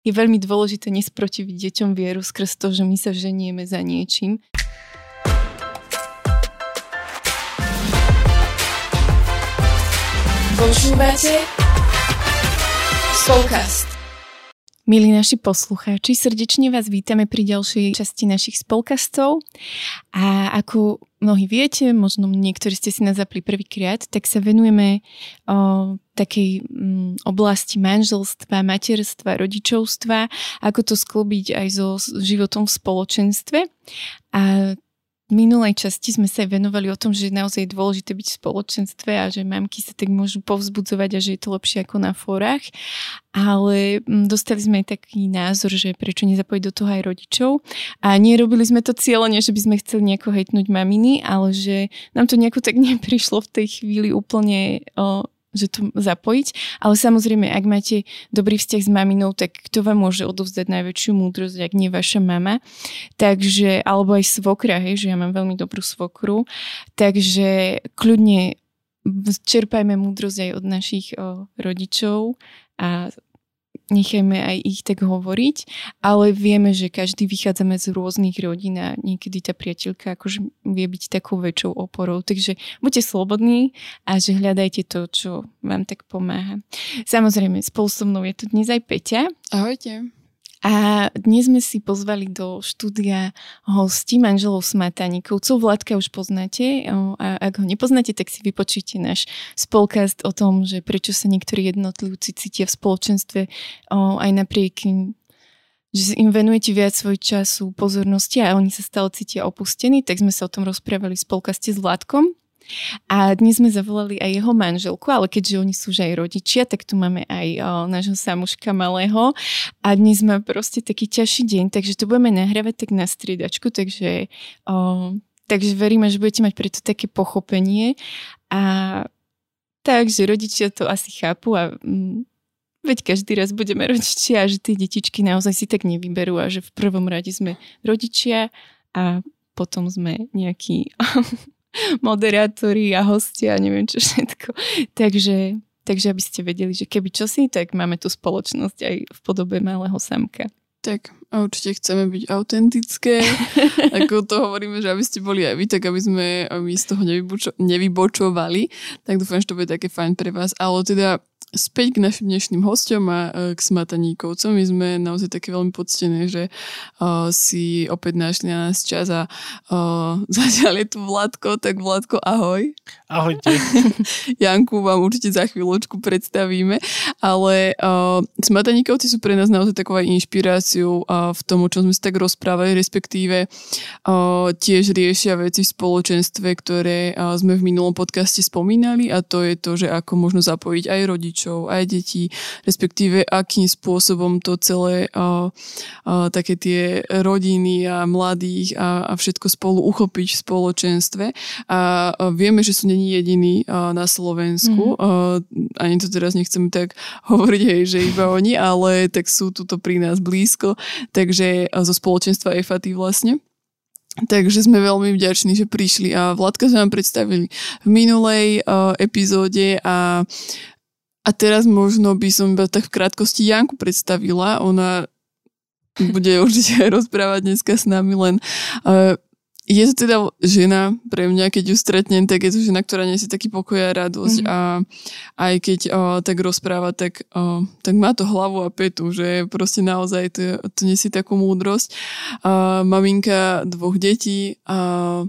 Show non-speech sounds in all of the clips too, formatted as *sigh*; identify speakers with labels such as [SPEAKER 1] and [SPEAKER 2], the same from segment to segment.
[SPEAKER 1] je veľmi dôležité nesprotiviť deťom vieru skrz to, že my sa ženieme za niečím. Počúvate Spolkast. Milí naši poslucháči, srdečne vás vítame pri ďalšej časti našich spolkastov. A ako mnohí viete, možno niektorí ste si nás zapli prvýkrát, tak sa venujeme o, takej m, oblasti manželstva, materstva, rodičovstva, ako to sklobiť aj so životom v spoločenstve. A minulej časti sme sa venovali o tom, že naozaj je dôležité byť v spoločenstve a že mamky sa tak môžu povzbudzovať a že je to lepšie ako na fórach. Ale mm, dostali sme aj taký názor, že prečo nezapojiť do toho aj rodičov. A nerobili sme to cieľene, že by sme chceli nejako hejtnúť maminy, ale že nám to nejako tak *laughs* neprišlo v tej chvíli úplne o, že to zapojiť, ale samozrejme, ak máte dobrý vzťah s maminou, tak kto vám môže odovzdať najväčšiu múdrosť, ak nie vaša mama. Takže, alebo aj svokra, hej, že ja mám veľmi dobrú svokru. Takže kľudne čerpajme múdrosť aj od našich o, rodičov a nechajme aj ich tak hovoriť, ale vieme, že každý vychádzame z rôznych rodín a niekedy tá priateľka akože vie byť takou väčšou oporou. Takže buďte slobodní a že hľadajte to, čo vám tak pomáha. Samozrejme, spolu so mnou je tu dnes aj Peťa.
[SPEAKER 2] Ahojte.
[SPEAKER 1] A dnes sme si pozvali do štúdia hosti manželov Smataníkovcov. Vladka už poznáte a ak ho nepoznáte, tak si vypočujte náš spolkast o tom, že prečo sa niektorí jednotlivci cítia v spoločenstve aj napriek že im venujete viac svoj času, pozornosti a oni sa stále cítia opustení, tak sme sa o tom rozprávali v spolkaste s Vladkom. A dnes sme zavolali aj jeho manželku, ale keďže oni sú už aj rodičia, tak tu máme aj nášho samuška malého. A dnes má proste taký ťažší deň, takže to budeme nahrávať tak na striedačku, takže, o, takže veríme, že budete mať preto také pochopenie. A takže rodičia to asi chápu a mm, Veď každý raz budeme rodičia a že tie detičky naozaj si tak nevyberú a že v prvom rade sme rodičia a potom sme nejakí *laughs* *laughs* moderátori a hostia a neviem čo všetko. Takže, takže aby ste vedeli, že keby čosi, tak máme tu spoločnosť aj v podobe malého samka.
[SPEAKER 2] Tak a určite chceme byť autentické, *laughs* ako to hovoríme, že aby ste boli aj vy, tak aby sme my z toho nevybočo- nevybočovali, tak dúfam, že to bude také fajn pre vás. Ale teda späť k našim dnešným hostom a e, k smataníkovcom. My sme naozaj také veľmi poctené, že uh, si opäť našli na nás čas a uh, *laughs* zatiaľ je tu Vladko, tak Vladko, ahoj.
[SPEAKER 3] Ahojte. *laughs*
[SPEAKER 2] Janku vám určite za chvíľočku predstavíme, ale uh, smataníkovci sú pre nás naozaj taková inšpiráciou uh, v tom, o čom sme sa tak rozprávali, respektíve uh, tiež riešia veci v spoločenstve, ktoré uh, sme v minulom podcaste spomínali a to je to, že ako možno zapojiť aj rodičov rodičov, aj detí, respektíve akým spôsobom to celé a, a, také tie rodiny a mladých a, a všetko spolu uchopiť v spoločenstve. A, a vieme, že sú není jediní a, na Slovensku. Mm. A, ani to teraz nechcem tak *laughs* hovoriť, hej, že iba oni, ale tak sú tuto pri nás blízko. Takže zo spoločenstva EFATY vlastne. Takže sme veľmi vďační, že prišli a Vladka sa nám predstavili v minulej uh, epizóde a a teraz možno by som iba tak v krátkosti Janku predstavila. Ona bude *laughs* určite aj rozprávať dneska s nami, len uh, je to teda žena pre mňa, keď ju stretnem, tak je to žena, ktorá nesie taký pokoj a radosť mm-hmm. a aj keď uh, tak rozpráva, tak, uh, tak má to hlavu a petu, že proste naozaj to, to nesie takú múdrosť. Uh, maminka dvoch detí a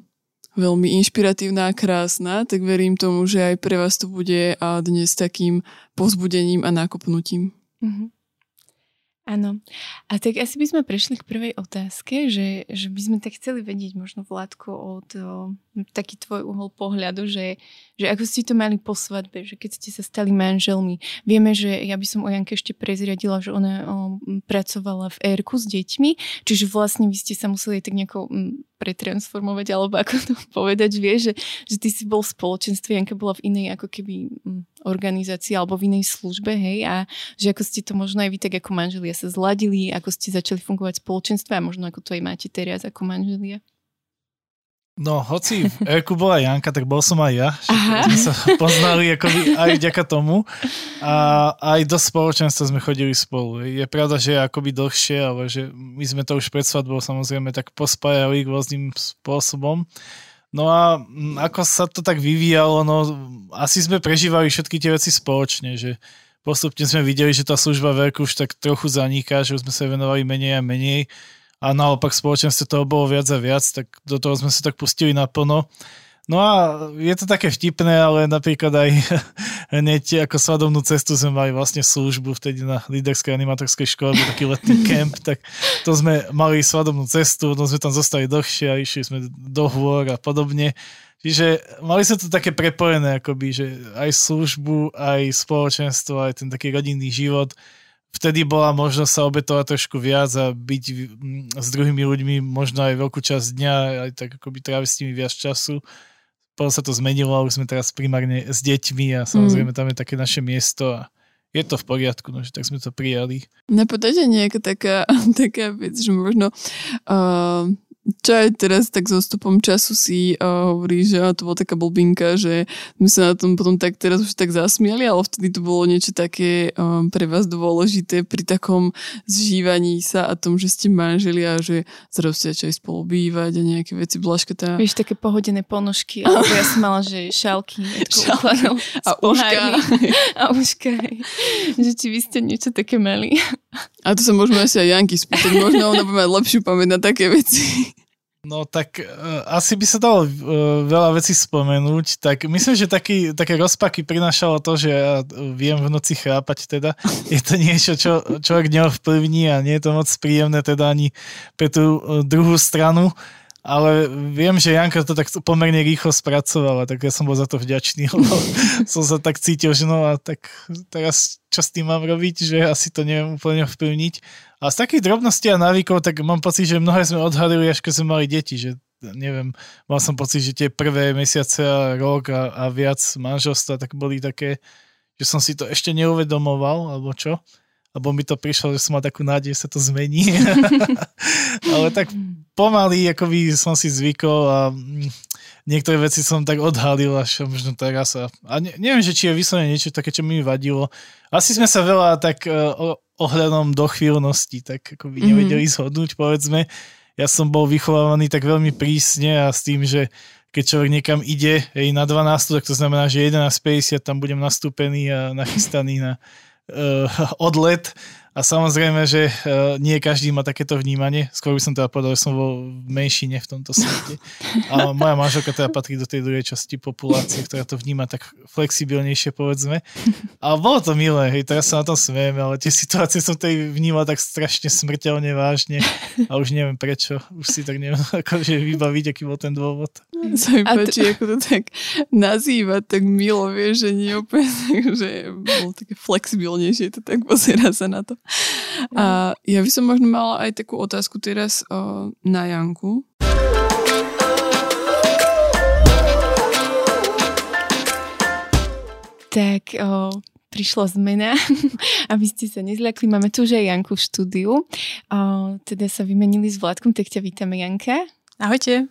[SPEAKER 2] veľmi inšpiratívna a krásna, tak verím tomu, že aj pre vás to bude a dnes takým pozbudením a nákopnutím. Mm-hmm.
[SPEAKER 1] Áno. A tak asi by sme prešli k prvej otázke, že, že by sme tak chceli vedieť možno Vládko od o, taký tvoj uhol pohľadu, že, že ako ste to mali po svadbe, že keď ste sa stali manželmi. Vieme, že ja by som o Janke ešte prezriadila, že ona o, pracovala v ERku s deťmi, čiže vlastne vy ste sa museli tak nejako pretransformovať, alebo ako to *laughs* povedať, vie, že, že ty si bol v spoločenstve, Janka bola v inej ako keby organizácii alebo v inej službe, hej, a že ako ste to možno aj vy tak ako manželia sa zladili, ako ste začali fungovať v spoločenstve a možno ako to aj máte teraz ako manželia.
[SPEAKER 3] No, hoci Erku bola Janka, tak bol som aj ja. Sme sa poznali akoby aj vďaka tomu. A aj do spoločenstva sme chodili spolu. Je pravda, že je akoby dlhšie, ale že my sme to už pred svadbou samozrejme tak pospájali rôznym spôsobom. No a ako sa to tak vyvíjalo, no asi sme prežívali všetky tie veci spoločne, že postupne sme videli, že tá služba Erku už tak trochu zaniká, že už sme sa venovali menej a menej a naopak spoločenstve toho bolo viac a viac, tak do toho sme sa tak pustili naplno. No a je to také vtipné, ale napríklad aj *laughs* hneď ako svadobnú cestu sme mali vlastne službu vtedy na líderskej animatorskej škole, bol taký letný *laughs* kemp, tak to sme mali svadobnú cestu, no sme tam zostali dlhšie a išli sme do hôr a podobne. Čiže mali sme to také prepojené, akoby, že aj službu, aj spoločenstvo, aj ten taký rodinný život vtedy bola možnosť sa obetovať trošku viac a byť s druhými ľuďmi možno aj veľkú časť dňa, aj tak akoby tráviť s nimi viac času. Potom sa to zmenilo a už sme teraz primárne s deťmi a samozrejme mm. tam je také naše miesto a je to v poriadku, no, že tak sme to prijali.
[SPEAKER 2] Napadá nejaká taká, *laughs* taká vec, že možno uh, čo aj teraz tak so stupom času si uh, hovorí, že to bola taká blbinka, že my sa na tom potom tak teraz už tak zasmiali, ale vtedy to bolo niečo také um, pre vás dôležité pri takom zžívaní sa a tom, že ste manželi a že zrazu ste aj spolu bývať a nejaké veci. Blažka tá...
[SPEAKER 1] Vieš, také pohodené ponožky, alebo *laughs* ja som mala, že šálky. šálky
[SPEAKER 2] a uška.
[SPEAKER 1] A uška. že či vy ste niečo také mali.
[SPEAKER 2] A to sa môžeme asi aj Janky spýtať. Možno ona bude mať lepšiu pamäť na také veci.
[SPEAKER 3] No tak uh, asi by sa dalo uh, veľa vecí spomenúť. Tak myslím, že taký, také rozpaky prinášalo to, že ja viem v noci chrápať teda. Je to niečo, čo človek neovplyvní a nie je to moc príjemné teda ani pre tú uh, druhú stranu. Ale viem, že Janka to tak pomerne rýchlo spracovala, tak ja som bol za to vďačný, *laughs* lebo som sa tak cítil, že no a tak teraz čo s tým mám robiť, že asi to neviem úplne vplyvniť. A z takých drobností a návykov, tak mám pocit, že mnohé sme odhalili, až keď sme mali deti, že neviem, mal som pocit, že tie prvé mesiace a rok a, a viac manželstva tak boli také, že som si to ešte neuvedomoval, alebo čo. Alebo mi to prišlo, že som mal takú nádej, že sa to zmení. *laughs* Ale tak pomaly, akoby som si zvykol a mm, niektoré veci som tak odhalil až možno teraz. A, a ne, neviem, že či je vyslovene niečo také, čo mi vadilo. Asi sme sa veľa tak uh, ohľadom dochvíľnosti tak ako by mhm. nevedeli mm-hmm. zhodnúť, povedzme. Ja som bol vychovávaný tak veľmi prísne a s tým, že keď človek niekam ide hej, na 12, tak to znamená, že 11.50 tam budem nastúpený a nachystaný na *laughs* odlet a samozrejme, že uh, nie každý má takéto vnímanie. Skôr by som teda povedal, že som bol v menšine v tomto svete. A moja manželka teda patrí do tej druhej časti populácie, ktorá to vníma tak flexibilnejšie, povedzme. A bolo to milé, hej, teraz sa na tom smejeme, ale tie situácie som tej vnímal tak strašne smrteľne vážne a už neviem prečo. Už si tak neviem *laughs* akože vybaviť, aký bol ten dôvod.
[SPEAKER 2] Sa mi páči, to... ako to tak nazývať tak milo, vieš, že nie úplne že bolo také flexibilnejšie to tak pozerá sa na to. A ja by som možno mala aj takú otázku teraz o, na Janku.
[SPEAKER 1] Tak o, prišla zmena, *laughs* aby ste sa nezľakli. Máme tu už aj Janku v štúdiu. O, teda sa vymenili s Vládkom, tak ťa vítame Janka.
[SPEAKER 2] Ahojte.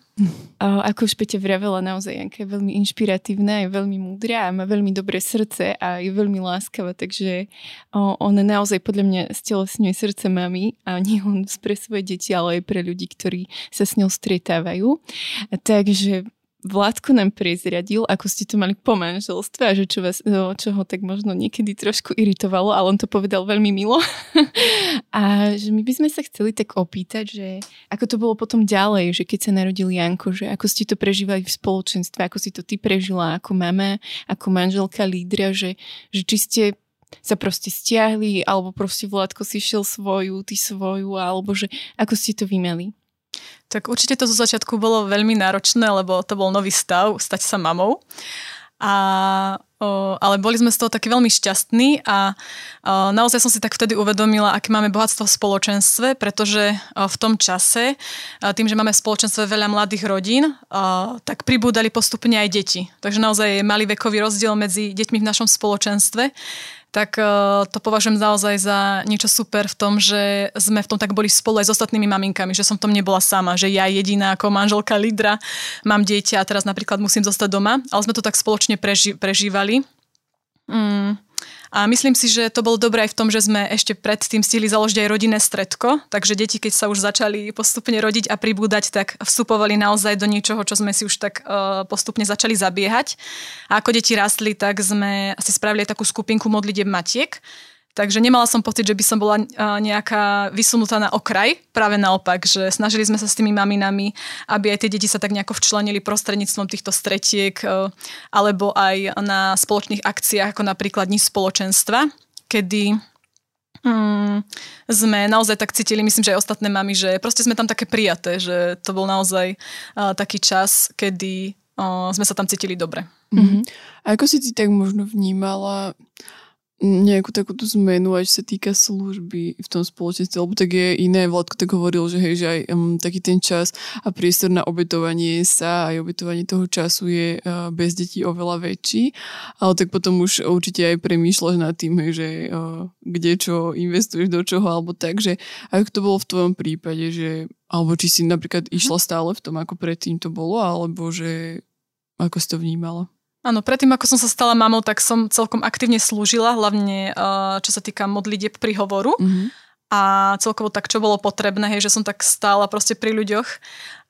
[SPEAKER 1] Ako už Peťa vravela, naozaj Janka je veľmi inšpiratívna, je veľmi múdra a má veľmi dobré srdce a je veľmi láskavá, takže ona naozaj podľa mňa stelesňuje srdce mami a nie len pre svoje deti, ale aj pre ľudí, ktorí sa s ňou stretávajú. Takže Vládko nám prezradil, ako ste to mali po manželstve a že čo, vás, no, čo ho tak možno niekedy trošku iritovalo, ale on to povedal veľmi milo. *laughs* a že my by sme sa chceli tak opýtať, že ako to bolo potom ďalej, že keď sa narodil Janko, že ako ste to prežívali v spoločenstve, ako si to ty prežila ako mama, ako manželka lídra, že, že či ste sa proste stiahli, alebo proste Vládko si šiel svoju, ty svoju, alebo že ako ste to vymeli?
[SPEAKER 4] Tak určite to zo začiatku bolo veľmi náročné, lebo to bol nový stav, stať sa mamou. A, o, ale boli sme z toho takí veľmi šťastní a o, naozaj som si tak vtedy uvedomila, aké máme bohatstvo v spoločenstve, pretože o, v tom čase, o, tým, že máme v spoločenstve veľa mladých rodín, o, tak pribúdali postupne aj deti. Takže naozaj je malý vekový rozdiel medzi deťmi v našom spoločenstve tak uh, to považujem naozaj za niečo super v tom, že sme v tom tak boli spolu aj s ostatnými maminkami, že som v tom nebola sama, že ja jediná ako manželka lídra mám dieťa a teraz napríklad musím zostať doma, ale sme to tak spoločne preži- prežívali. Mm. A myslím si, že to bolo dobré aj v tom, že sme ešte predtým stihli založiť aj rodinné stredko, takže deti, keď sa už začali postupne rodiť a pribúdať, tak vstupovali naozaj do niečoho, čo sme si už tak uh, postupne začali zabiehať. A ako deti rastli, tak sme si spravili takú skupinku modlitieb matiek, Takže nemala som pocit, že by som bola nejaká vysunutá na okraj. Práve naopak, že snažili sme sa s tými maminami, aby aj tie deti sa tak nejako včlenili prostredníctvom týchto stretiek alebo aj na spoločných akciách, ako napríklad Dni spoločenstva, kedy mm, sme naozaj tak cítili, myslím, že aj ostatné mami, že proste sme tam také prijaté, že to bol naozaj uh, taký čas, kedy uh, sme sa tam cítili dobre.
[SPEAKER 2] Mm-hmm. A ako si ty tak možno vnímala nejakú takúto zmenu, aj čo sa týka služby v tom spoločenstve, lebo tak je iné, Vladko tak hovoril, že hej, že aj um, taký ten čas a priestor na obetovanie sa aj obetovanie toho času je uh, bez detí oveľa väčší, ale tak potom už určite aj premýšľaš nad tým, hej, že uh, kde čo investuješ do čoho, alebo tak, že ako to bolo v tvojom prípade, že alebo či si napríklad išla stále v tom, ako predtým to bolo, alebo že ako si to vnímala?
[SPEAKER 4] Áno, predtým ako som sa stala mamou, tak som celkom aktívne slúžila, hlavne uh, čo sa týka modlitieb prihovoru. Mm-hmm. A celkovo tak, čo bolo potrebné, hej, že som tak stála proste pri ľuďoch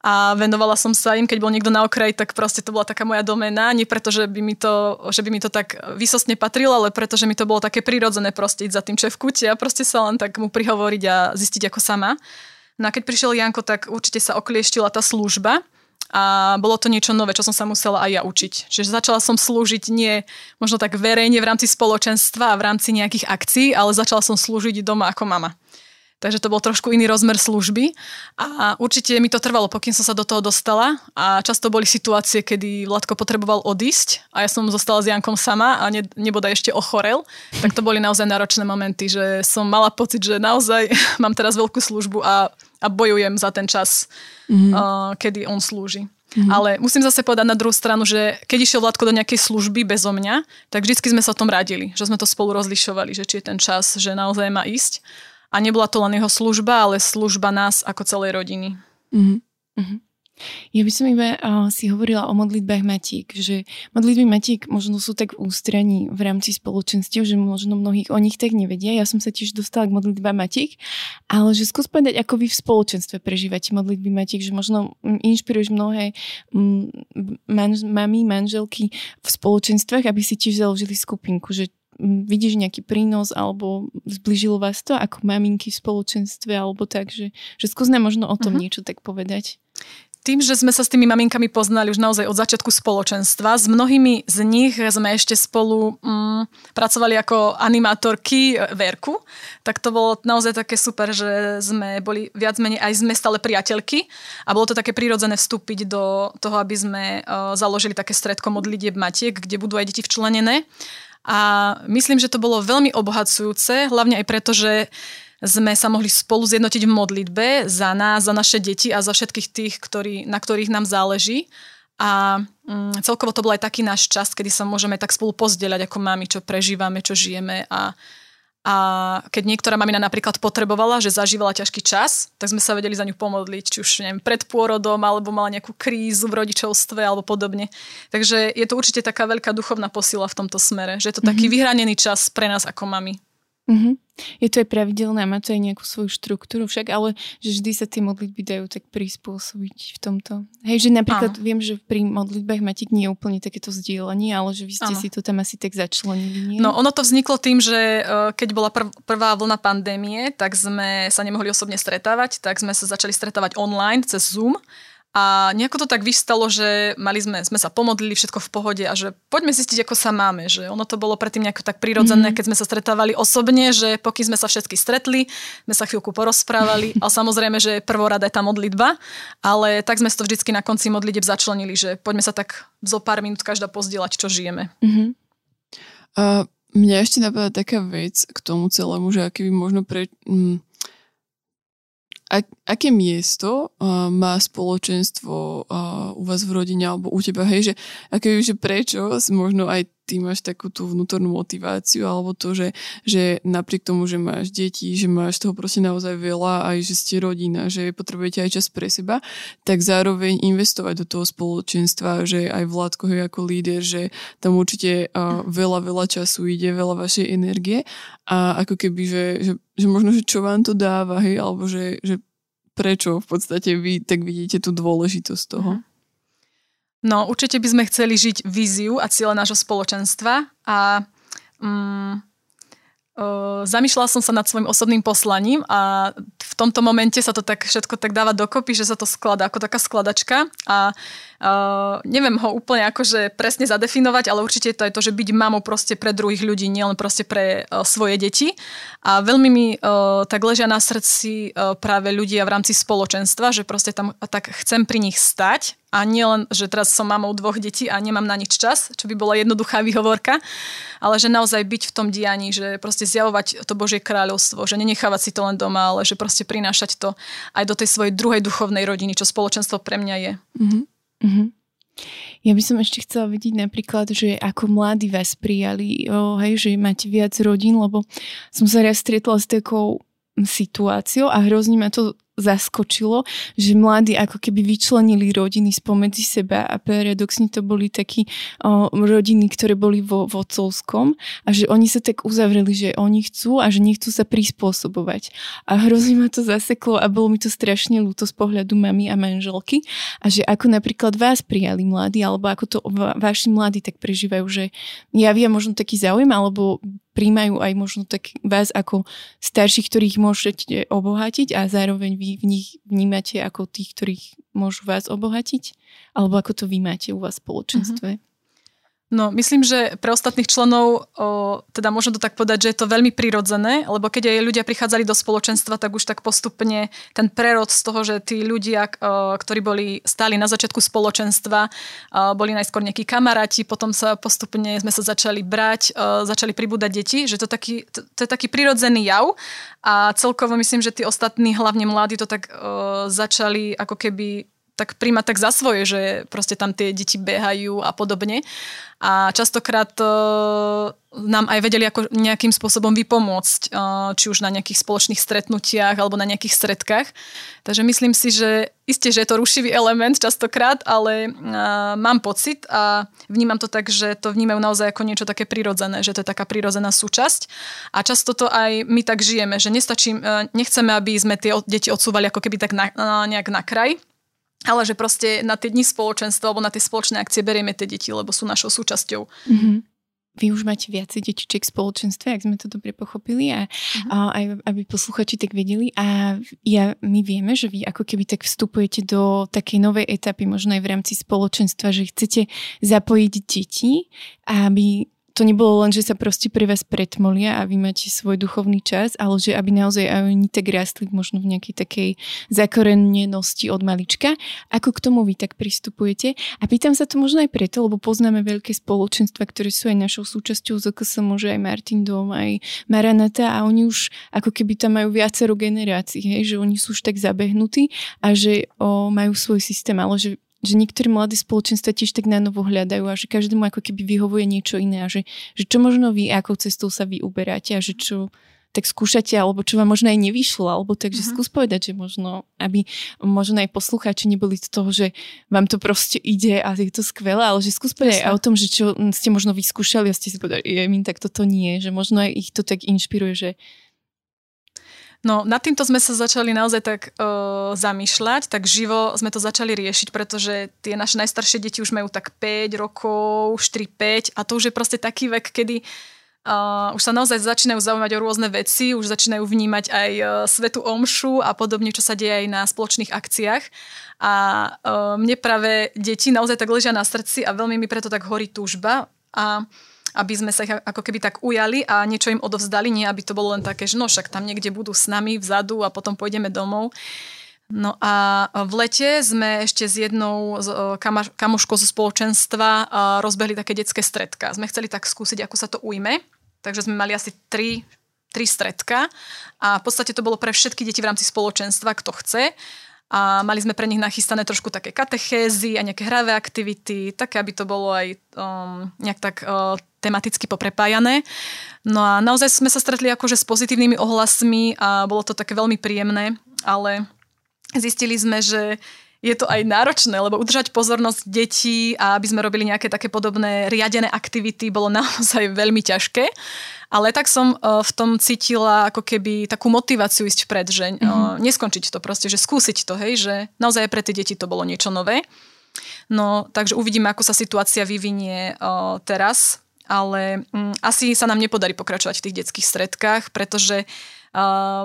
[SPEAKER 4] a venovala som sa im, keď bol niekto na okraji, tak proste to bola taká moja domena. Nie preto, že by mi to, že by mi to tak vysostne patrilo, ale preto, že mi to bolo také prirodzené proste ísť za tým v kúte a proste sa len tak mu prihovoriť a zistiť ako sama. No a keď prišiel Janko, tak určite sa oklieštila tá služba a bolo to niečo nové, čo som sa musela aj ja učiť. Čiže začala som slúžiť nie možno tak verejne v rámci spoločenstva a v rámci nejakých akcií, ale začala som slúžiť doma ako mama. Takže to bol trošku iný rozmer služby a určite mi to trvalo, pokým som sa do toho dostala a často boli situácie, kedy Vladko potreboval odísť a ja som zostala s Jankom sama a ne, nebodaj ešte ochorel, tak to boli naozaj náročné momenty, že som mala pocit, že naozaj *laughs* mám teraz veľkú službu a, a bojujem za ten čas, mm-hmm. uh, kedy on slúži. Mm-hmm. Ale musím zase povedať na druhú stranu, že keď išiel Vládko do nejakej služby bezo mňa, tak vždy sme sa o tom radili, že sme to spolu rozlišovali, že či je ten čas, že naozaj má ísť. A nebola to len jeho služba, ale služba nás ako celej rodiny. Mm-hmm.
[SPEAKER 1] Ja by som iba uh, si hovorila o modlitbách Matík, že modlitby Matík možno sú tak v ústraní v rámci spoločenstiev, že možno mnohých o nich tak nevedia. Ja som sa tiež dostala k modlitbám Matík, ale že skús povedať, ako vy v spoločenstve prežívate modlitby Matík, že možno inšpiruješ mnohé manž, mami, manželky v spoločenstvách, aby si tiež založili skupinku, že vidíš nejaký prínos alebo zbližilo vás to ako maminky v spoločenstve alebo tak, že, že skús nám možno o tom uh-huh. niečo tak povedať.
[SPEAKER 4] Tým, že sme sa s tými maminkami poznali už naozaj od začiatku spoločenstva, s mnohými z nich sme ešte spolu mm, pracovali ako animátorky e, Verku, tak to bolo naozaj také super, že sme boli viac menej aj sme stále priateľky a bolo to také prirodzené vstúpiť do toho, aby sme uh, založili také stredko modlitieb matiek, kde budú aj deti včlenené. A myslím, že to bolo veľmi obohacujúce, hlavne aj preto, že sme sa mohli spolu zjednotiť v modlitbe za nás, za naše deti a za všetkých tých, ktorí, na ktorých nám záleží. A mm, celkovo to bol aj taký náš čas, kedy sa môžeme tak spolu pozdieľať ako mami, čo prežívame, čo žijeme a a keď niektorá mamina napríklad potrebovala, že zažívala ťažký čas, tak sme sa vedeli za ňu pomodliť, či už neviem, pred pôrodom, alebo mala nejakú krízu v rodičovstve, alebo podobne. Takže je to určite taká veľká duchovná posila v tomto smere, že je to taký mm-hmm. vyhranený čas pre nás ako mami.
[SPEAKER 1] Mm-hmm. Je to aj pravidelné, má to aj nejakú svoju štruktúru však, ale že vždy sa tie modlitby dajú tak prispôsobiť v tomto. Hej, že napríklad Áno. viem, že pri modlitbách máte nie je úplne takéto zdieľanie, ale že vy ste Áno. si to tam asi tak začlenili, nie?
[SPEAKER 4] No ono to vzniklo tým, že e, keď bola prv, prvá vlna pandémie, tak sme sa nemohli osobne stretávať, tak sme sa začali stretávať online cez Zoom a nejako to tak vystalo, že mali sme, sme sa pomodlili, všetko v pohode a že poďme zistiť, ako sa máme. Že ono to bolo predtým nejako tak prirodzené, mm-hmm. keď sme sa stretávali osobne, že pokým sme sa všetky stretli, sme sa chvíľku porozprávali, *laughs* ale samozrejme, že prvorada je tá modlitba, ale tak sme to vždycky na konci modliteb začlenili, že poďme sa tak zo pár minút každá pozdieľať, čo žijeme. Mm-hmm.
[SPEAKER 2] A mňa ešte napadá taká vec k tomu celému, že aký by možno pre... Mm, a, aké miesto uh, má spoločenstvo uh, u vás v rodine alebo u teba, hej, že, aké, že prečo možno aj ty máš takú tú vnútornú motiváciu alebo to, že, že napriek tomu, že máš deti, že máš toho proste naozaj veľa, aj že ste rodina, že potrebujete aj čas pre seba, tak zároveň investovať do toho spoločenstva, že aj Vládko je ako líder, že tam určite uh, veľa, veľa času ide, veľa vašej energie a ako keby, že, že, že možno, že čo vám to dáva, hej, alebo že, že prečo v podstate vy tak vidíte tú dôležitosť toho. Uh-huh.
[SPEAKER 4] No, určite by sme chceli žiť víziu a cieľe nášho spoločenstva a mm, Uh, zamýšľala som sa nad svojim osobným poslaním a v tomto momente sa to tak všetko tak dáva dokopy, že sa to skladá ako taká skladačka a uh, neviem ho úplne akože presne zadefinovať, ale určite to je to, že byť mamou proste pre druhých ľudí, nielen proste pre uh, svoje deti. A veľmi mi uh, tak ležia na srdci uh, práve ľudia v rámci spoločenstva, že proste tam tak chcem pri nich stať a nie len, že teraz som mamou dvoch detí a nemám na nič čas, čo by bola jednoduchá výhovorka, ale že naozaj byť v tom dianí, že proste zjavovať to Božie kráľovstvo, že nenechávať si to len doma, ale že proste prinášať to aj do tej svojej druhej duchovnej rodiny, čo spoločenstvo pre mňa je. Mm-hmm.
[SPEAKER 1] Ja by som ešte chcela vidieť napríklad, že ako mladí vás prijali, o, hej, že máte viac rodín, lebo som sa raz stretla s takou situáciou a hrozne ma to zaskočilo, že mladí ako keby vyčlenili rodiny spomedzi seba a paradoxne to boli takí o, rodiny, ktoré boli vo vodcovskom a že oni sa tak uzavreli, že oni chcú a že nechcú sa prispôsobovať. A hrozne ma to zaseklo a bolo mi to strašne ľúto z pohľadu mamy a manželky a že ako napríklad vás prijali mladí alebo ako to vaši mladí tak prežívajú, že javia možno taký záujem alebo príjmajú aj možno tak vás ako starších, ktorých môžete obohatiť a zároveň vy v nich vnímate ako tých, ktorých môžu vás obohatiť? Alebo ako to vy máte u vás v spoločenstve? Uh-huh.
[SPEAKER 4] No, myslím, že pre ostatných členov, o, teda môžem to tak povedať, že je to veľmi prirodzené, lebo keď aj ľudia prichádzali do spoločenstva, tak už tak postupne ten prerod z toho, že tí ľudia, o, ktorí boli stáli na začiatku spoločenstva, o, boli najskôr nejakí kamaráti, potom sa postupne sme sa začali brať, o, začali pribúdať deti, že to, taký, to, to je taký prirodzený jav. A celkovo myslím, že tí ostatní, hlavne mladí, to tak o, začali ako keby tak príjmať tak za svoje, že proste tam tie deti behajú a podobne. A častokrát uh, nám aj vedeli ako nejakým spôsobom vypomôcť, uh, či už na nejakých spoločných stretnutiach alebo na nejakých stredkách. Takže myslím si, že isté, že je to rušivý element častokrát, ale uh, mám pocit a vnímam to tak, že to vnímajú naozaj ako niečo také prirodzené, že to je taká prirodzená súčasť. A často to aj my tak žijeme, že nestačí, uh, nechceme, aby sme tie deti odsúvali ako keby tak na, uh, nejak na kraj, ale že proste na tie dni spoločenstva alebo na tie spoločné akcie berieme tie deti, lebo sú našou súčasťou. Mm-hmm.
[SPEAKER 1] Vy už máte viacej detičiek v spoločenstve, ak sme to dobre pochopili a, uh-huh. a aj aby posluchači tak vedeli. A ja, my vieme, že vy ako keby tak vstupujete do takej novej etapy, možno aj v rámci spoločenstva, že chcete zapojiť deti, aby to nebolo len, že sa proste pre vás pretmolia a vy máte svoj duchovný čas, ale že aby naozaj aj oni tak rastli možno v nejakej takej zakorenenosti od malička. Ako k tomu vy tak pristupujete? A pýtam sa to možno aj preto, lebo poznáme veľké spoločenstva, ktoré sú aj našou súčasťou ZKS, môže aj Martin Dom, aj Maranata a oni už ako keby tam majú viacero generácií, hej, že oni sú už tak zabehnutí a že o, majú svoj systém, ale že že niektorí mladí spoločenstva tiež tak na novo hľadajú a že každému ako keby vyhovuje niečo iné a že, že čo možno vy, akou cestou sa vy uberáte a že čo tak skúšate, alebo čo vám možno aj nevyšlo, alebo takže uh-huh. skús povedať, že možno, aby možno aj poslucháči neboli z toho, že vám to proste ide a je to skvelé, ale že skús povedať aj o tom, že čo ste možno vyskúšali a ste si povedali, je mi tak toto nie, že možno aj ich to tak inšpiruje, že
[SPEAKER 4] No, nad týmto sme sa začali naozaj tak uh, zamýšľať, tak živo sme to začali riešiť, pretože tie naše najstaršie deti už majú tak 5 rokov, 4-5 a to už je proste taký vek, kedy Uh, už sa naozaj začínajú zaujímať o rôzne veci, už začínajú vnímať aj uh, svetu omšu a podobne, čo sa deje aj na spoločných akciách. A uh, mne práve deti naozaj tak ležia na srdci a veľmi mi preto tak horí túžba. A aby sme sa ich ako keby tak ujali a niečo im odovzdali, nie aby to bolo len také, že no však tam niekde budú s nami vzadu a potom pôjdeme domov. No a v lete sme ešte s jednou kamoškou zo spoločenstva rozbehli také detské stredka. Sme chceli tak skúsiť, ako sa to ujme. Takže sme mali asi tri, tri stredka a v podstate to bolo pre všetky deti v rámci spoločenstva, kto chce. A mali sme pre nich nachystané trošku také katechézy a nejaké hravé aktivity, také, aby to bolo aj um, nejak tak uh, tematicky poprepájané. No a naozaj sme sa stretli akože s pozitívnymi ohlasmi a bolo to také veľmi príjemné, ale zistili sme, že je to aj náročné, lebo udržať pozornosť detí a aby sme robili nejaké také podobné riadené aktivity bolo *laughs* naozaj veľmi ťažké. Ale tak som uh, v tom cítila ako keby takú motiváciu ísť vpred, že uh, neskončiť to proste, že skúsiť to, hej, že naozaj pre tie deti to bolo niečo nové. No, takže uvidíme, ako sa situácia vyvinie uh, teraz, ale um, asi sa nám nepodarí pokračovať v tých detských stredkách, pretože Uh,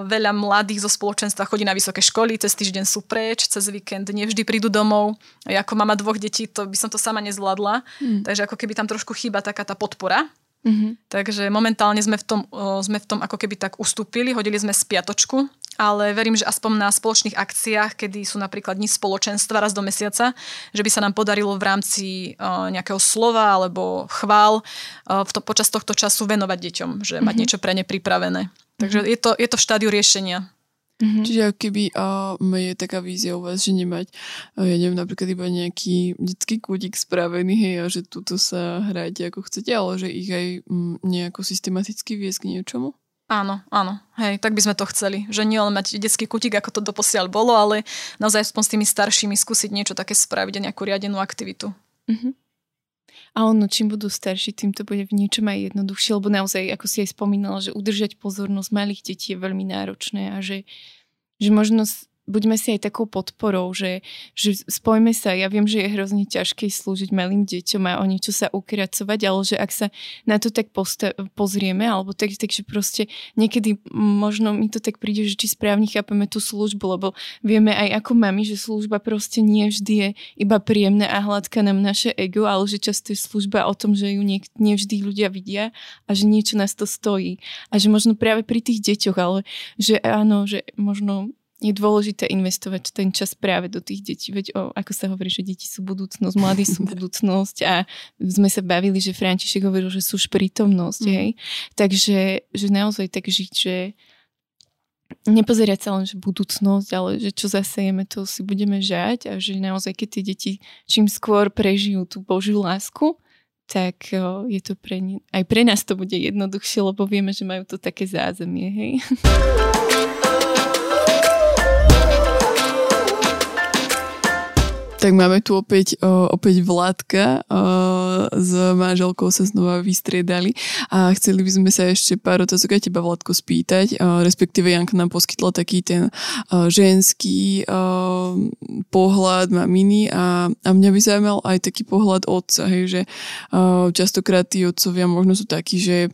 [SPEAKER 4] veľa mladých zo spoločenstva chodí na vysoké školy, cez týždeň sú preč, cez víkend nevždy prídu domov. Ja ako mama dvoch detí, to by som to sama nezvládla. Mm. Takže ako keby tam trošku chýba taká tá podpora. Mm-hmm. Takže momentálne sme v, tom, sme v tom ako keby tak ustúpili, hodili sme spiatočku, ale verím, že aspoň na spoločných akciách, kedy sú napríklad dní spoločenstva raz do mesiaca, že by sa nám podarilo v rámci nejakého slova alebo chvál v to, počas tohto času venovať deťom, že mm-hmm. mať niečo pre ne pripravené. Takže mm-hmm. je, to, je to v štádiu riešenia.
[SPEAKER 2] Mm-hmm. Čiže keby uh, je taká vízia u vás, že nemať, uh, ja neviem, napríklad iba nejaký detský kútik spravený, hej, a že tuto sa hráte ako chcete, ale že ich aj um, nejako systematicky viesť k niečomu?
[SPEAKER 4] Áno, áno, hej, tak by sme to chceli. Že nie len mať detský kutik, ako to doposiaľ bolo, ale naozaj s tými staršími skúsiť niečo také spraviť a nejakú riadenú aktivitu. Mm-hmm.
[SPEAKER 1] A ono, čím budú starší, tým to bude v niečom aj jednoduchšie, lebo naozaj, ako si aj spomínala, že udržať pozornosť malých detí je veľmi náročné a že, že možno buďme si aj takou podporou, že, že spojme sa. Ja viem, že je hrozne ťažké slúžiť malým deťom a o niečo sa ukracovať, ale že ak sa na to tak posta- pozrieme, alebo tak, takže proste niekedy možno mi to tak príde, že či správne chápeme tú službu, lebo vieme aj ako mami, že služba proste nie vždy je iba príjemná a hladká nám naše ego, ale že často je služba o tom, že ju nie, nevždy ľudia vidia a že niečo nás to stojí. A že možno práve pri tých deťoch, ale že áno, že možno je dôležité investovať ten čas práve do tých detí. Veď o, ako sa hovorí, že deti sú budúcnosť, mladí sú *laughs* *laughs* budúcnosť a sme sa bavili, že František hovoril, že sú prítomnosť, mm. hej. Takže že naozaj tak žiť, že nepozerať sa len, že budúcnosť, ale že čo zasejeme, to si budeme žať a že naozaj, keď tie deti čím skôr prežijú tú Božiu lásku, tak je to pre ne, aj pre nás to bude jednoduchšie, lebo vieme, že majú to také zázemie, hej. *laughs*
[SPEAKER 2] Tak máme tu opäť, opäť Vládka s manželkou sa znova vystriedali a chceli by sme sa ešte pár otázok aj teba Vládko spýtať, respektíve Janka nám poskytla taký ten ženský o, pohľad maminy a, a mňa by zaujímal aj taký pohľad otca, hej, že častokrát tí otcovia možno sú takí, že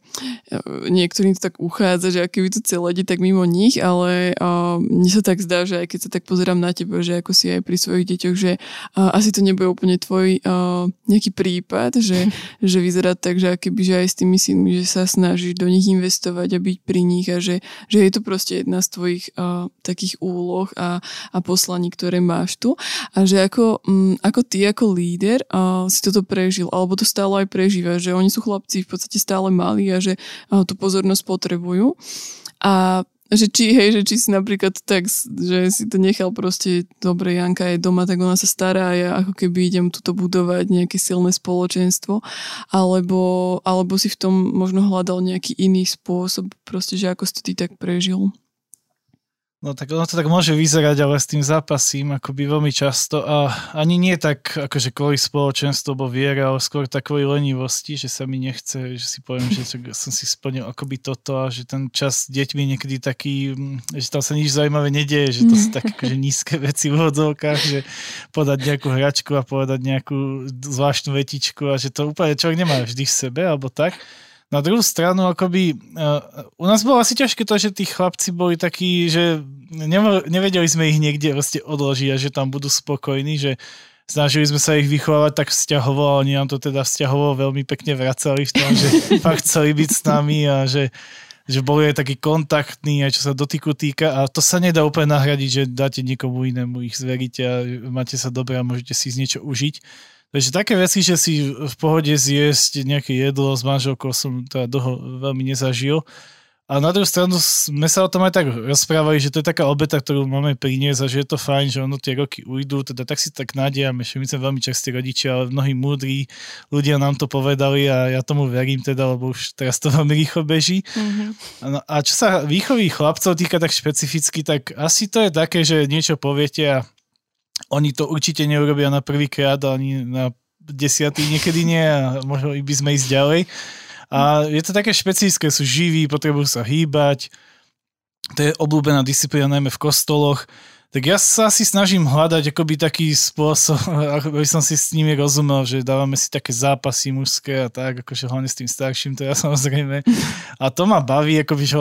[SPEAKER 2] o, niektorým to tak uchádza, že aké by to celé tak mimo nich, ale o, mne sa tak zdá, že aj keď sa tak pozerám na teba, že ako si aj pri svojich deťoch, že asi to nebude úplne tvoj uh, nejaký prípad, že, *laughs* že vyzerá tak, že akéby, že aj s tými synmi, že sa snažíš do nich investovať a byť pri nich a že, že je to proste jedna z tvojich uh, takých úloh a, a poslaní, ktoré máš tu a že ako, um, ako ty ako líder uh, si toto prežil, alebo to stále aj prežíva, že oni sú chlapci v podstate stále malí a že uh, tú pozornosť potrebujú. A že či, hej, že či si napríklad tak, že si to nechal proste, dobre, Janka je doma, tak ona sa stará a ja ako keby idem tuto budovať nejaké silné spoločenstvo, alebo, alebo si v tom možno hľadal nejaký iný spôsob, proste, že ako si to ty tak prežil.
[SPEAKER 3] No tak ono to tak môže vyzerať, ale s tým zápasím akoby veľmi často a ani nie tak akože kvôli spoločenstvu alebo viere, ale skôr tak kvôli lenivosti, že sa mi nechce, že si poviem, že som si splnil akoby toto a že ten čas s deťmi niekedy taký, mm, že tam sa nič zaujímavé nedieje, že to sú také *laughs* akože nízke veci v hodzovkách, že podať nejakú hračku a povedať nejakú zvláštnu vetičku a že to úplne človek nemá vždy v sebe alebo tak. Na druhú stranu, akoby, uh, u nás bolo asi ťažké to, že tí chlapci boli takí, že nevedeli sme ich niekde vlastne odložiť a že tam budú spokojní, že snažili sme sa ich vychovávať tak vzťahovo a oni nám to teda vzťahovo veľmi pekne vracali v tom, že *laughs* fakt chceli byť s nami a že, že boli aj takí kontaktní, aj čo sa dotyku týka a to sa nedá úplne nahradiť, že dáte niekomu inému ich zveríte a máte sa dobre a môžete si z niečo užiť. Takže také veci, že si v pohode zjesť nejaké jedlo s manželkou som teda dlho veľmi nezažil. A na druhú stranu sme sa o tom aj tak rozprávali, že to je taká obeta, ktorú máme priniesť a že je to fajn, že ono tie roky ujdu, teda tak si tak nádejame, že my sme veľmi častí rodičia, ale mnohí múdri ľudia nám to povedali a ja tomu verím teda, lebo už teraz to *laughs* veľmi rýchlo beží. Mm-hmm. No, a čo sa výchovy chlapcov týka tak špecificky, tak asi to je také, že niečo poviete a oni to určite neurobia na prvýkrát ani na desiatý niekedy nie a možno by sme ísť ďalej. A je to také špecifické, sú živí, potrebujú sa hýbať. To je obľúbená disciplína najmä v kostoloch. Tak ja sa si snažím hľadať akoby taký spôsob, *laughs* aby som si s nimi rozumel, že dávame si také zápasy mužské a tak, akože hlavne s tým starším, to ja *laughs* samozrejme. A to ma baví, akoby, že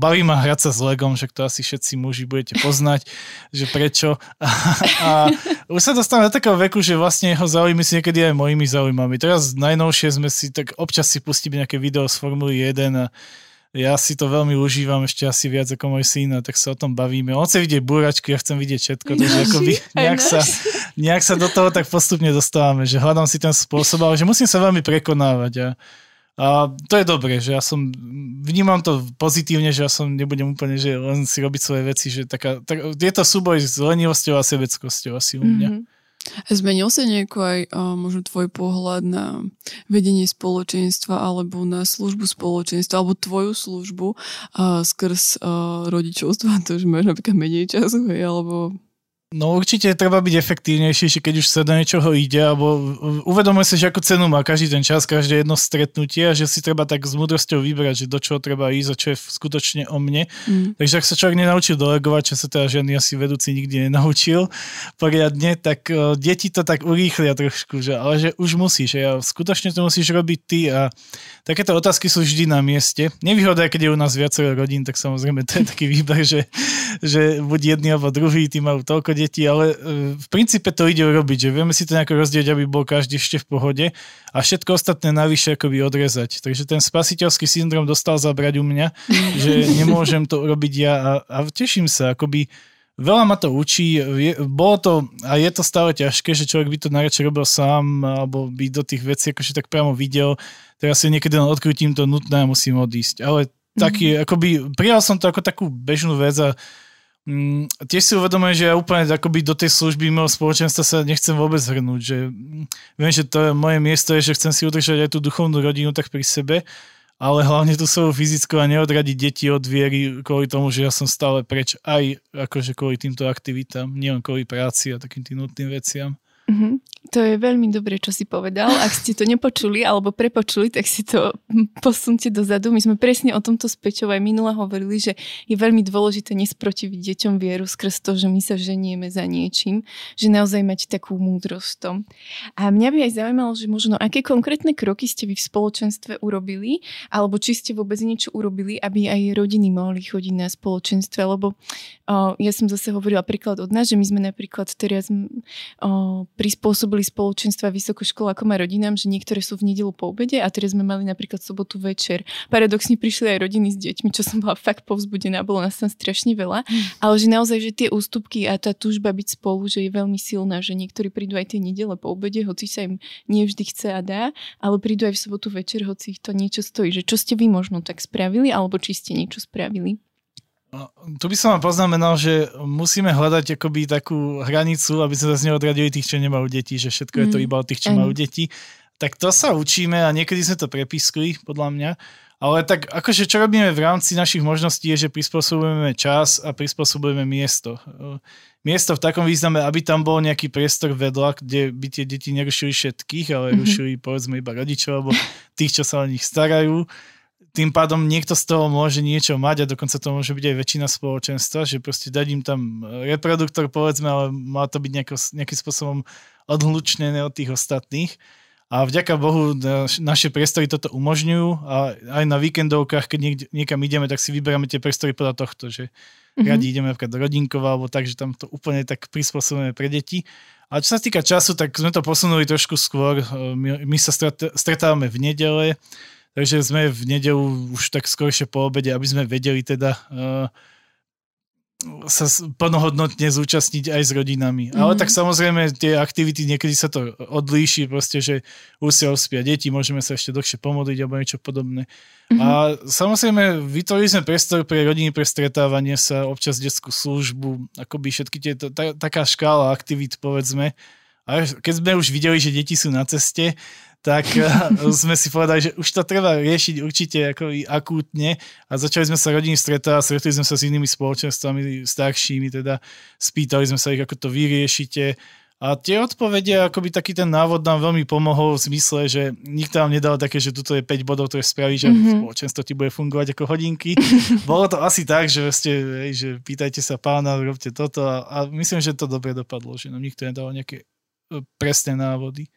[SPEAKER 3] baví ma hrať sa s Legom, že to asi všetci muži budete poznať, že prečo. *laughs* A, a už sa dostávam do takého veku, že vlastne jeho záujmy si niekedy aj mojimi záujmami. Teraz najnovšie sme si, tak občas si pustíme nejaké video z Formuly 1 a ja si to veľmi užívam ešte asi viac ako môj syn, a tak sa o tom bavíme. On chce vidieť búračky, ja chcem vidieť všetko, takže akoby nejak sa, nejak sa do toho tak postupne dostávame, že hľadám si ten spôsob, ale že musím sa veľmi prekonávať a, a to je dobré, že ja som, vnímam to pozitívne, že ja som nebudem úplne, že len si robiť svoje veci, že taká, tak, je to súboj s lenivosťou a sebeckosťou asi u mňa. Mm-hmm.
[SPEAKER 2] Zmenil sa nejako aj uh, možno tvoj pohľad na vedenie spoločenstva alebo na službu spoločenstva alebo tvoju službu uh, skrz uh, rodičovstva, *laughs* to, že máš napríklad menej času, hej, alebo
[SPEAKER 3] No určite treba byť efektívnejší, keď už sa do niečoho ide, alebo uvedomuje si, že ako cenu má každý ten čas, každé jedno stretnutie a že si treba tak s múdrosťou vybrať, že do čoho treba ísť a čo je skutočne o mne. Mm. Takže ak sa človek nenaučil delegovať, čo sa teda žiadny asi vedúci nikdy nenaučil poriadne, tak uh, deti to tak urýchlia trošku, že, ale že už musíš, že ja, skutočne to musíš robiť ty a takéto otázky sú vždy na mieste. Nevýhoda, keď je u nás viacero rodín, tak samozrejme to je taký výber, že, že buď jedný alebo druhý, tí majú toľko detí, ale e, v princípe to ide urobiť, že vieme si to nejako rozdieť, aby bol každý ešte v pohode a všetko ostatné navyše akoby odrezať. Takže ten spasiteľský syndrom dostal zabrať u mňa, *laughs* že nemôžem to urobiť ja a, a teším sa, akoby veľa ma to učí, je, bolo to a je to stále ťažké, že človek by to najradšej robil sám alebo by do tých vecí akože tak priamo videl, teraz si niekedy len odkrutím to nutné a musím odísť, ale taký, mm. akoby prijal som to ako takú bežnú vec a Mm, tiež si uvedomujem, že ja úplne akoby do tej služby mimo spoločenstva sa nechcem vôbec hrnúť, že mm, viem, že to je moje miesto je, že chcem si udržať aj tú duchovnú rodinu tak pri sebe, ale hlavne tú svoju fyzickú a neodradiť deti od viery kvôli tomu, že ja som stále preč aj akože kvôli týmto aktivitám, nielen kvôli práci a takým tým nutným veciam.
[SPEAKER 1] To je veľmi dobré, čo si povedal. Ak ste to nepočuli alebo prepočuli, tak si to posunte dozadu. My sme presne o tomto s Pečou aj minule hovorili, že je veľmi dôležité nesprotiviť deťom vieru skrz to, že my sa ženieme za niečím, že naozaj mať takú múdrosť v tom. A mňa by aj zaujímalo, že možno aké konkrétne kroky ste vy v spoločenstve urobili, alebo či ste vôbec niečo urobili, aby aj rodiny mohli chodiť na spoločenstve, lebo o, ja som zase hovorila príklad od nás, že my sme napríklad teraz o, prispôsobili spoločenstva vysokoškolákom a rodinám, že niektoré sú v nedelu po obede a teraz sme mali napríklad sobotu večer. Paradoxne prišli aj rodiny s deťmi, čo som bola fakt povzbudená, bolo nás tam strašne veľa, mm. ale že naozaj, že tie ústupky a tá túžba byť spolu, že je veľmi silná, že niektorí prídu aj tie nedele po obede, hoci sa im nie vždy chce a dá, ale prídu aj v sobotu večer, hoci ich to niečo stojí. Že čo ste vy možno tak spravili, alebo či ste niečo spravili?
[SPEAKER 3] Tu by som vám poznamenal, že musíme hľadať akoby takú hranicu, aby sme zase neodradili tých, čo nemajú deti, že všetko mm. je to mhm. iba od tých, čo mm. majú deti. Tak to sa učíme a niekedy sme to prepískli, podľa mňa. Ale tak akože čo robíme v rámci našich možností je, že prispôsobujeme čas a prispôsobujeme miesto. Miesto v takom význame, aby tam bol nejaký priestor vedľa, kde by tie deti nerušili všetkých, ale mm-hmm. rušili povedzme iba rodičov alebo tých, čo sa o nich starajú tým pádom niekto z toho môže niečo mať a dokonca to môže byť aj väčšina spoločenstva, že proste dať im tam reproduktor, povedzme, ale má to byť nejako, nejakým spôsobom odhlučnené od tých ostatných. A vďaka Bohu naše priestory toto umožňujú a aj na víkendovkách, keď niek- niekam ideme, tak si vyberáme tie priestory podľa tohto, že mm-hmm. radi ideme napríklad do rodinkova alebo tak, že tam to úplne tak prispôsobujeme pre deti. A čo sa týka času, tak sme to posunuli trošku skôr. My, my sa stretávame v nedele, Takže sme v nedelu už tak skôršie po obede, aby sme vedeli teda uh, sa plnohodnotne zúčastniť aj s rodinami. Mm-hmm. Ale tak samozrejme tie aktivity niekedy sa to odlíši, proste, že už sa ospia deti, môžeme sa ešte dlhšie pomodliť alebo niečo podobné. Mm-hmm. A samozrejme vytvorili sme priestor pre rodiny, pre stretávanie sa, občas detskú službu, akoby všetky tie, tá, taká škála aktivít, povedzme. A keď sme už videli, že deti sú na ceste, tak eh, *laughs* sme si povedali, že už to treba riešiť určite ako akútne a začali sme sa rodiny stretávať, stretli sme sa s inými spoločenstvami staršími, teda spýtali sme sa ich, ako to vyriešite a tie odpovede, akoby taký ten návod nám veľmi pomohol v zmysle, že nikto nám nedal také, že tuto je 5 bodov, ktoré spraví, že mm-hmm. spoločenstvo ti bude fungovať ako hodinky. *laughs* Bolo to asi tak, že, ste, že pýtajte sa pána, robte toto a, a myslím, že to dobre dopadlo, že nám nikto nedal nejaké eh, presné návody.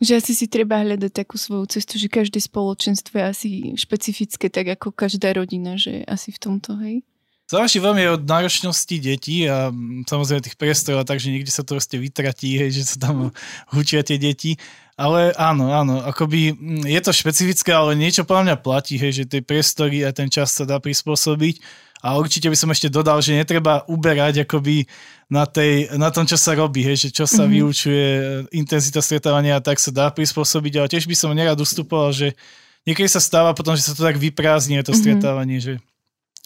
[SPEAKER 1] Že asi si treba hľadať takú svoju cestu, že každé spoločenstvo je asi špecifické, tak ako každá rodina, že asi v tomto, hej?
[SPEAKER 3] Záleží veľmi od náročnosti detí a samozrejme tých priestorov, takže niekde sa to proste vytratí, hej, že sa tam *laughs* hučia tie deti. Ale áno, áno, akoby je to špecifické, ale niečo podľa mňa platí, hej, že tie priestory a ten čas sa dá prispôsobiť a určite by som ešte dodal, že netreba uberať akoby na, tej, na tom, čo sa robí, hej, že čo sa mm-hmm. vyučuje, intenzita stretávania a tak sa dá prispôsobiť, ale tiež by som nerad ustupoval, že niekedy sa stáva potom, že sa to tak vyprázdni, to mm-hmm. stretávanie, že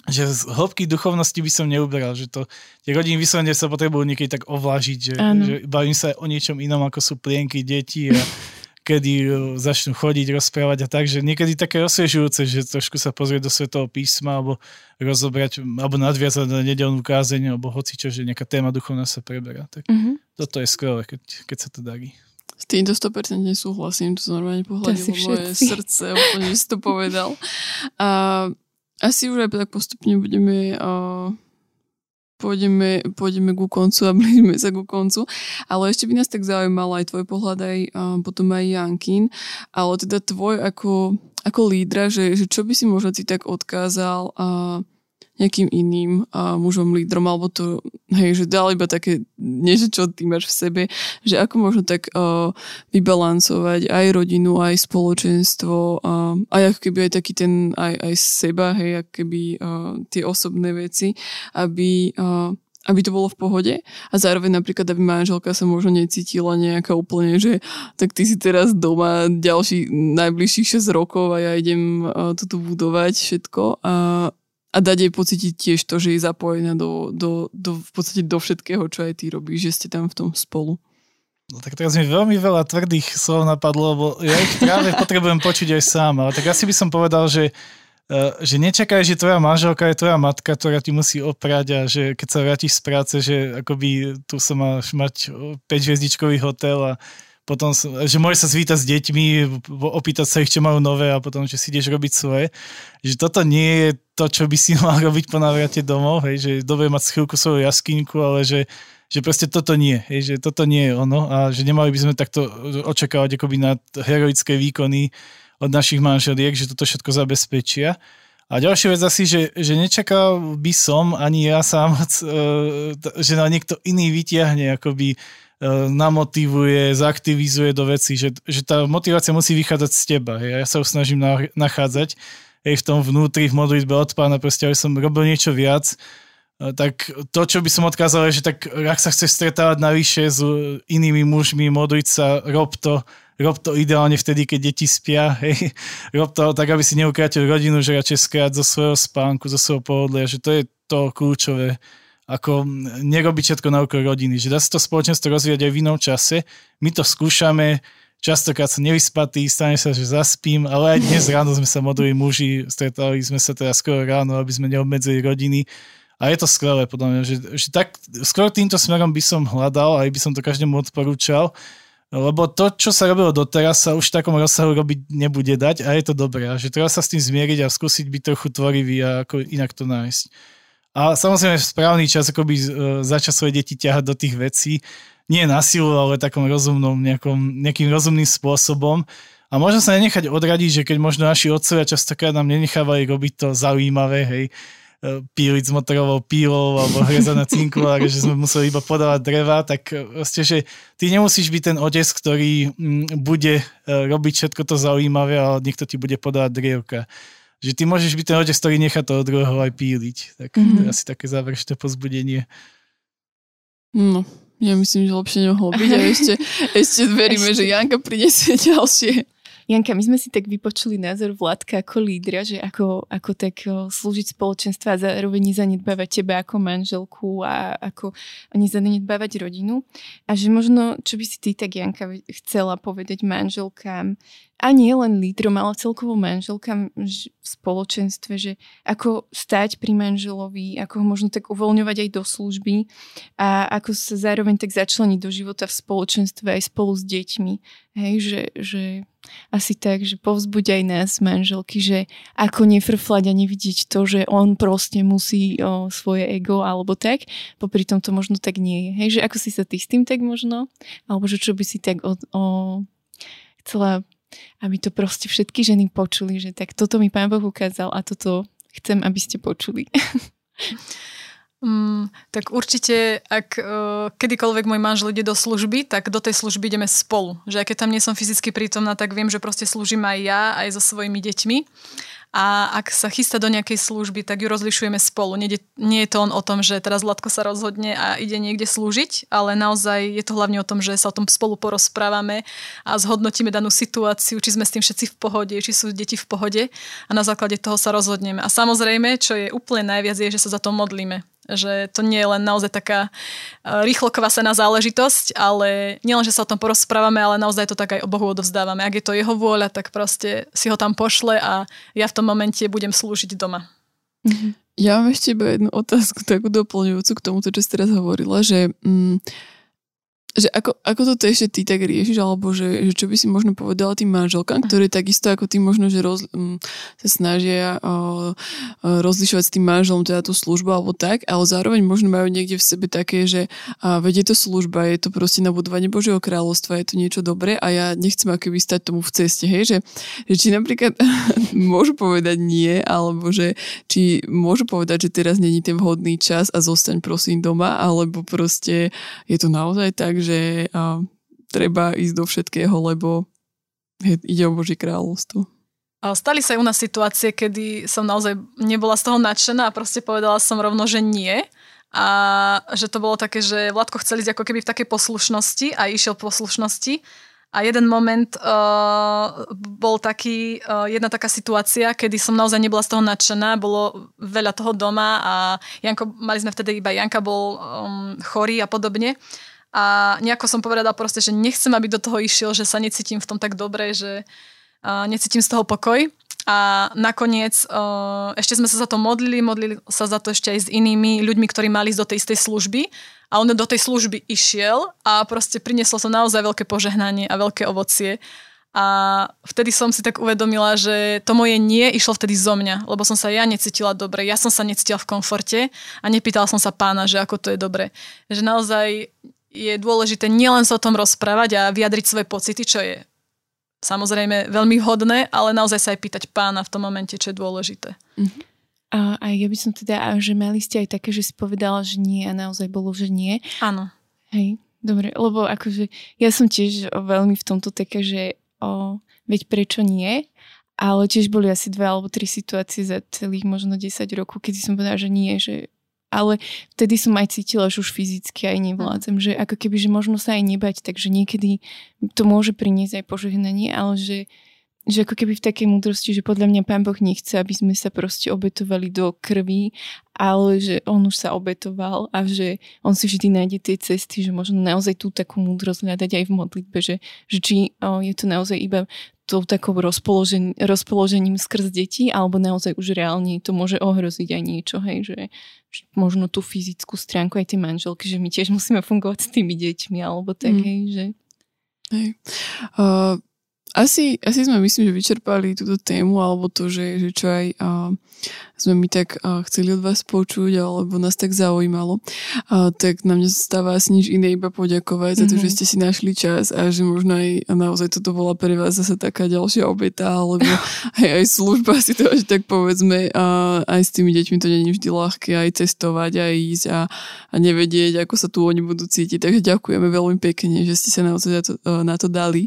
[SPEAKER 3] že z hĺbky duchovnosti by som neuberal, že to tie rodiny vyslovene sa potrebujú niekedy tak ovlážiť, že, že bavím sa o niečom inom, ako sú plienky, deti a *laughs* kedy e, začnú chodiť, rozprávať a tak, že niekedy také osviežujúce, že trošku sa pozrieť do Svetého písma alebo rozobrať, alebo nadviazať na nedelnú kázeň, alebo hoci čo, že nejaká téma duchovná sa preberá. Tak mm-hmm. toto je skvelé, keď, keď sa to darí.
[SPEAKER 2] S týmto 100% nesúhlasím, to normálne pohľadilo moje srdce, úplne, si to povedal. A asi už aj tak postupne budeme uh, pôjdeme, pôjdeme ku koncu a *laughs* blížime sa ku koncu. Ale ešte by nás tak zaujímal aj tvoj pohľad, aj potom aj Jankin, ale teda tvoj ako, ako lídra, že, že čo by si možno si tak odkázal uh, nejakým iným uh, mužom, lídrom, alebo to, hej, že dal iba také niečo, čo ty máš v sebe, že ako možno tak uh, vybalancovať aj rodinu, aj spoločenstvo, uh, aj ako keby aj taký ten, aj, aj seba, hej, ako keby uh, tie osobné veci, aby uh, aby to bolo v pohode. A zároveň napríklad, aby manželka sa možno necítila nejaká úplne, že tak ty si teraz doma ďalší najbližších 6 rokov a ja idem uh, toto budovať všetko. A, a dať jej pocítiť tiež to, že je zapojená do, do, do, v podstate do všetkého, čo aj ty robíš, že ste tam v tom spolu.
[SPEAKER 3] No tak teraz mi veľmi veľa tvrdých slov napadlo, lebo ja ich práve *laughs* potrebujem počuť aj sám, ale tak asi by som povedal, že uh, že nečakaj, že tvoja manželka je tvoja matka, ktorá ti musí oprať a že keď sa vrátiš z práce, že akoby tu sa máš mať 5-hviezdičkový hotel a potom, že môže sa zvítať s deťmi, opýtať sa ich, čo majú nové a potom, že si ideš robiť svoje. Že toto nie je to, čo by si *laughs* mal robiť po návrate domov, hej, že dobre mať chvíľku svoju jaskynku, ale že, že proste toto nie, hej, že toto nie je ono a že nemali by sme takto očakávať akoby na heroické výkony od našich manželiek, že toto všetko zabezpečia. A ďalšia vec asi, že, že nečakal by som ani ja sám, *laughs* že na niekto iný vytiahne akoby E, namotivuje, zaktivizuje do veci, že, že tá motivácia musí vychádzať z teba. Hej. Ja sa ju snažím nachádzať hej, v tom vnútri, v modlitbe od pána, proste, aby som robil niečo viac, e, tak to, čo by som odkázal, je, že tak ak sa chceš stretávať navyše s inými mužmi, modliť sa, rob to, rob to ideálne vtedy, keď deti spia, *laughs* hej. rob to tak, aby si neukrátil rodinu, že radšej skráť zo svojho spánku, zo svojho pohodlia, že to je to kľúčové ako nerobiť všetko na úkor rodiny, že dá sa to spoločenstvo rozvíjať aj v inom čase. My to skúšame, častokrát sa nevyspatý, stane sa, že zaspím, ale aj dnes ráno sme sa modlili muži, stretali sme sa teraz skoro ráno, aby sme neobmedzili rodiny. A je to skvelé, podľa mňa, že, že tak, skôr týmto smerom by som hľadal, aj by som to každému odporúčal, lebo to, čo sa robilo doteraz, sa už v takom rozsahu robiť nebude dať a je to dobré. Že treba sa s tým zmieriť a skúsiť byť trochu tvorivý a ako inak to nájsť. A samozrejme v správny čas akoby e, začať svoje deti ťahať do tých vecí. Nie na silu, ale takom rozumnom, nejakom, nejakým rozumným spôsobom. A možno sa nenechať odradiť, že keď možno naši otcovia častokrát nám nenechávali robiť to zaujímavé, hej, e, píliť s motorovou pílou alebo hriezať na cinkováre, že sme museli iba podávať dreva, tak vlastne, že ty nemusíš byť ten otec, ktorý bude e, robiť všetko to zaujímavé, ale niekto ti bude podávať drievka že ty môžeš byť ten otec, ktorý nechá toho druhého aj píliť. Tak mm-hmm. to je mhm. asi také záverečné pozbudenie.
[SPEAKER 2] No, ja myslím, že lepšie nemohlo byť a ešte, ešte veríme, ešte. že Janka prinesie *laughs* ďalšie.
[SPEAKER 1] Janka, my sme si tak vypočuli názor Vládka ako lídra, že ako, ako tak slúžiť spoločenstva a zároveň nezanedbávať teba ako manželku a ako nezanedbávať rodinu. A že možno, čo by si ty tak, Janka, chcela povedať manželkám, a nie len lídrom, ale celkovo manželkám v spoločenstve, že ako stať pri manželovi, ako ho možno tak uvoľňovať aj do služby a ako sa zároveň tak začleniť do života v spoločenstve aj spolu s deťmi. Hej, že, že asi tak, že povzbuď aj nás, manželky, že ako nefrflať a nevidieť to, že on proste musí o, svoje ego alebo tak, popri tom to možno tak nie je. Hej, že ako si sa ty s tým tak možno, alebo že čo by si tak o, o, chcela aby to proste všetky ženy počuli, že tak toto mi Pán Boh ukázal a toto chcem, aby ste počuli. *laughs*
[SPEAKER 4] Mm, tak určite, ak uh, kedykoľvek môj manžel ide do služby, tak do tej služby ideme spolu. Že aj keď tam nie som fyzicky prítomná, tak viem, že proste slúžim aj ja, aj so svojimi deťmi a ak sa chystá do nejakej služby, tak ju rozlišujeme spolu. Nie, nie je to on o tom, že teraz Zlatko sa rozhodne a ide niekde slúžiť, ale naozaj je to hlavne o tom, že sa o tom spolu porozprávame a zhodnotíme danú situáciu, či sme s tým všetci v pohode, či sú deti v pohode a na základe toho sa rozhodneme. A samozrejme, čo je úplne najviac, je, že sa za to modlíme že to nie je len naozaj taká e, rýchlo kvasená záležitosť, ale nielen, že sa o tom porozprávame, ale naozaj to tak aj o Bohu odovzdávame. Ak je to jeho vôľa, tak proste si ho tam pošle a ja v tom momente budem slúžiť doma.
[SPEAKER 2] Ja mám ešte iba jednu otázku, takú doplňujúcu k tomuto, čo si teraz hovorila, že mm, že ako, ako toto ešte ty tak riešiš, alebo že, že čo by si možno povedala tým manželkám, ktorí takisto ako ty možno, že roz, m, sa snažia o, o, rozlišovať s tým manželom teda tú službu alebo tak, ale zároveň možno majú niekde v sebe také, že a, vedie to služba, je to proste na budovanie Božieho kráľovstva, je to niečo dobré a ja nechcem akoby stať tomu v ceste, hej, že, že či napríklad *laughs* môžu povedať nie, alebo že či môžu povedať, že teraz není ten vhodný čas a zostaň prosím doma, alebo proste je to naozaj tak, že a, treba ísť do všetkého, lebo je, ide o Boží kráľovstvo.
[SPEAKER 4] Stali sa aj u nás situácie, kedy som naozaj nebola z toho nadšená a proste povedala som rovno, že nie. A že to bolo také, že Vládko chcel ísť ako keby v takej poslušnosti a išiel poslušnosti. A jeden moment uh, bol taký, uh, jedna taká situácia, kedy som naozaj nebola z toho nadšená, bolo veľa toho doma a Janko, mali sme vtedy iba Janka bol um, chorý a podobne a nejako som povedala proste, že nechcem, aby do toho išiel, že sa necítim v tom tak dobre, že uh, necítim z toho pokoj. A nakoniec uh, ešte sme sa za to modlili, modlili sa za to ešte aj s inými ľuďmi, ktorí mali ísť do tej istej služby. A on do tej služby išiel a proste prinieslo sa naozaj veľké požehnanie a veľké ovocie. A vtedy som si tak uvedomila, že to moje nie išlo vtedy zo mňa, lebo som sa ja necítila dobre, ja som sa necítila v komforte a nepýtala som sa pána, že ako to je dobre. Že naozaj je dôležité nielen sa o tom rozprávať a vyjadriť svoje pocity, čo je samozrejme veľmi hodné, ale naozaj sa aj pýtať pána v tom momente, čo je dôležité.
[SPEAKER 1] Uh-huh. A, a ja by som teda, že mali ste aj také, že si povedala, že nie a naozaj bolo, že nie.
[SPEAKER 4] Áno.
[SPEAKER 1] Hej, dobre, lebo akože ja som tiež veľmi v tomto také, že o, veď prečo nie, ale tiež boli asi dve alebo tri situácie za celých možno 10 rokov, kedy som povedala, že nie, že ale vtedy som aj cítila, že už fyzicky aj nevládzem, že ako keby, že možno sa aj nebať, takže niekedy to môže priniesť aj požehnanie, ale že že ako keby v takej múdrosti, že podľa mňa Pán Boh nechce, aby sme sa proste obetovali do krvi, ale že On už sa obetoval a že On si vždy nájde tie cesty, že možno naozaj tú takú múdrosť hľadať aj v modlitbe, že, že či o, je to naozaj iba tou takou rozpoložen, rozpoložením skrz detí, alebo naozaj už reálne to môže ohroziť aj niečo, hej, že, že možno tú fyzickú stránku aj tie manželky, že my tiež musíme fungovať s tými deťmi, alebo tak, mm. hej, že...
[SPEAKER 2] Hej. Uh, asi, asi sme myslím, že vyčerpali túto tému, alebo to, že, že čo aj uh, sme mi tak uh, chceli od vás počuť, alebo nás tak zaujímalo, uh, tak nám nezostáva asi nič iné, iba poďakovať mm-hmm. za to, že mhm. ste si našli čas a že možno aj naozaj toto bola pre vás zase taká ďalšia obeta, alebo *laughs* aj, aj služba si to, že tak povedzme, uh, aj s tými deťmi to není vždy ľahké, aj cestovať, aj ísť a, a nevedieť, ako sa tu oni budú cítiť. Takže ďakujeme veľmi pekne, že ste sa naozaj na to, uh, na to dali.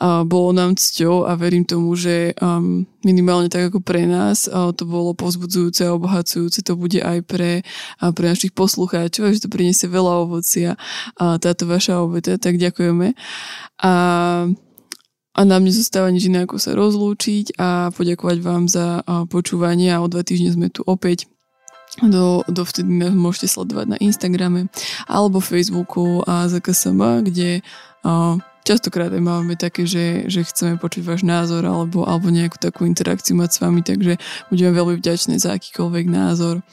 [SPEAKER 2] Uh, bolo bolo nám cťou a verím tomu, že um, minimálne tak ako pre nás uh, to bolo povzbudzujúce a obohacujúce. To bude aj pre, uh, pre našich poslucháčov, že to priniesie veľa ovocia uh, táto vaša obeta, tak ďakujeme. A a nám nezostáva nič iné, ako sa rozlúčiť a poďakovať vám za počúvanie a o dva týždne sme tu opäť. Do, dovtedy nás môžete sledovať na Instagrame alebo Facebooku a ZKSM, kde a, častokrát aj máme také, že, že chceme počuť váš názor alebo, alebo nejakú takú interakciu mať s vami, takže budeme veľmi vďačné za akýkoľvek názor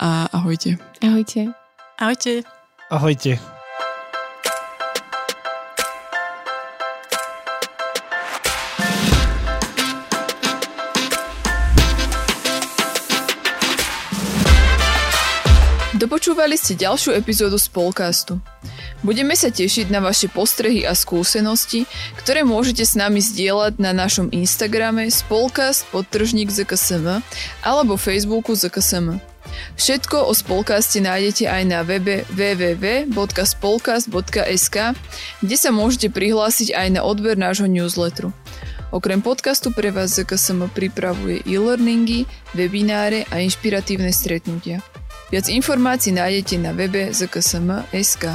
[SPEAKER 2] a ahojte.
[SPEAKER 1] Ahojte.
[SPEAKER 4] Ahojte.
[SPEAKER 3] Ahojte.
[SPEAKER 2] Dopočúvali ste ďalšiu epizódu Spolcastu. Budeme sa tešiť na vaše postrehy a skúsenosti, ktoré môžete s nami zdieľať na našom Instagrame spolcast podtržník ZKSM alebo Facebooku ZKSM. Všetko o Spolcaste nájdete aj na webe www.spolcast.sk, kde sa môžete prihlásiť aj na odber nášho newsletteru. Okrem podcastu pre vás ZKSM pripravuje e-learningy, webináre a inšpiratívne stretnutia. Viac informácií nájdete na webe zksm.sk.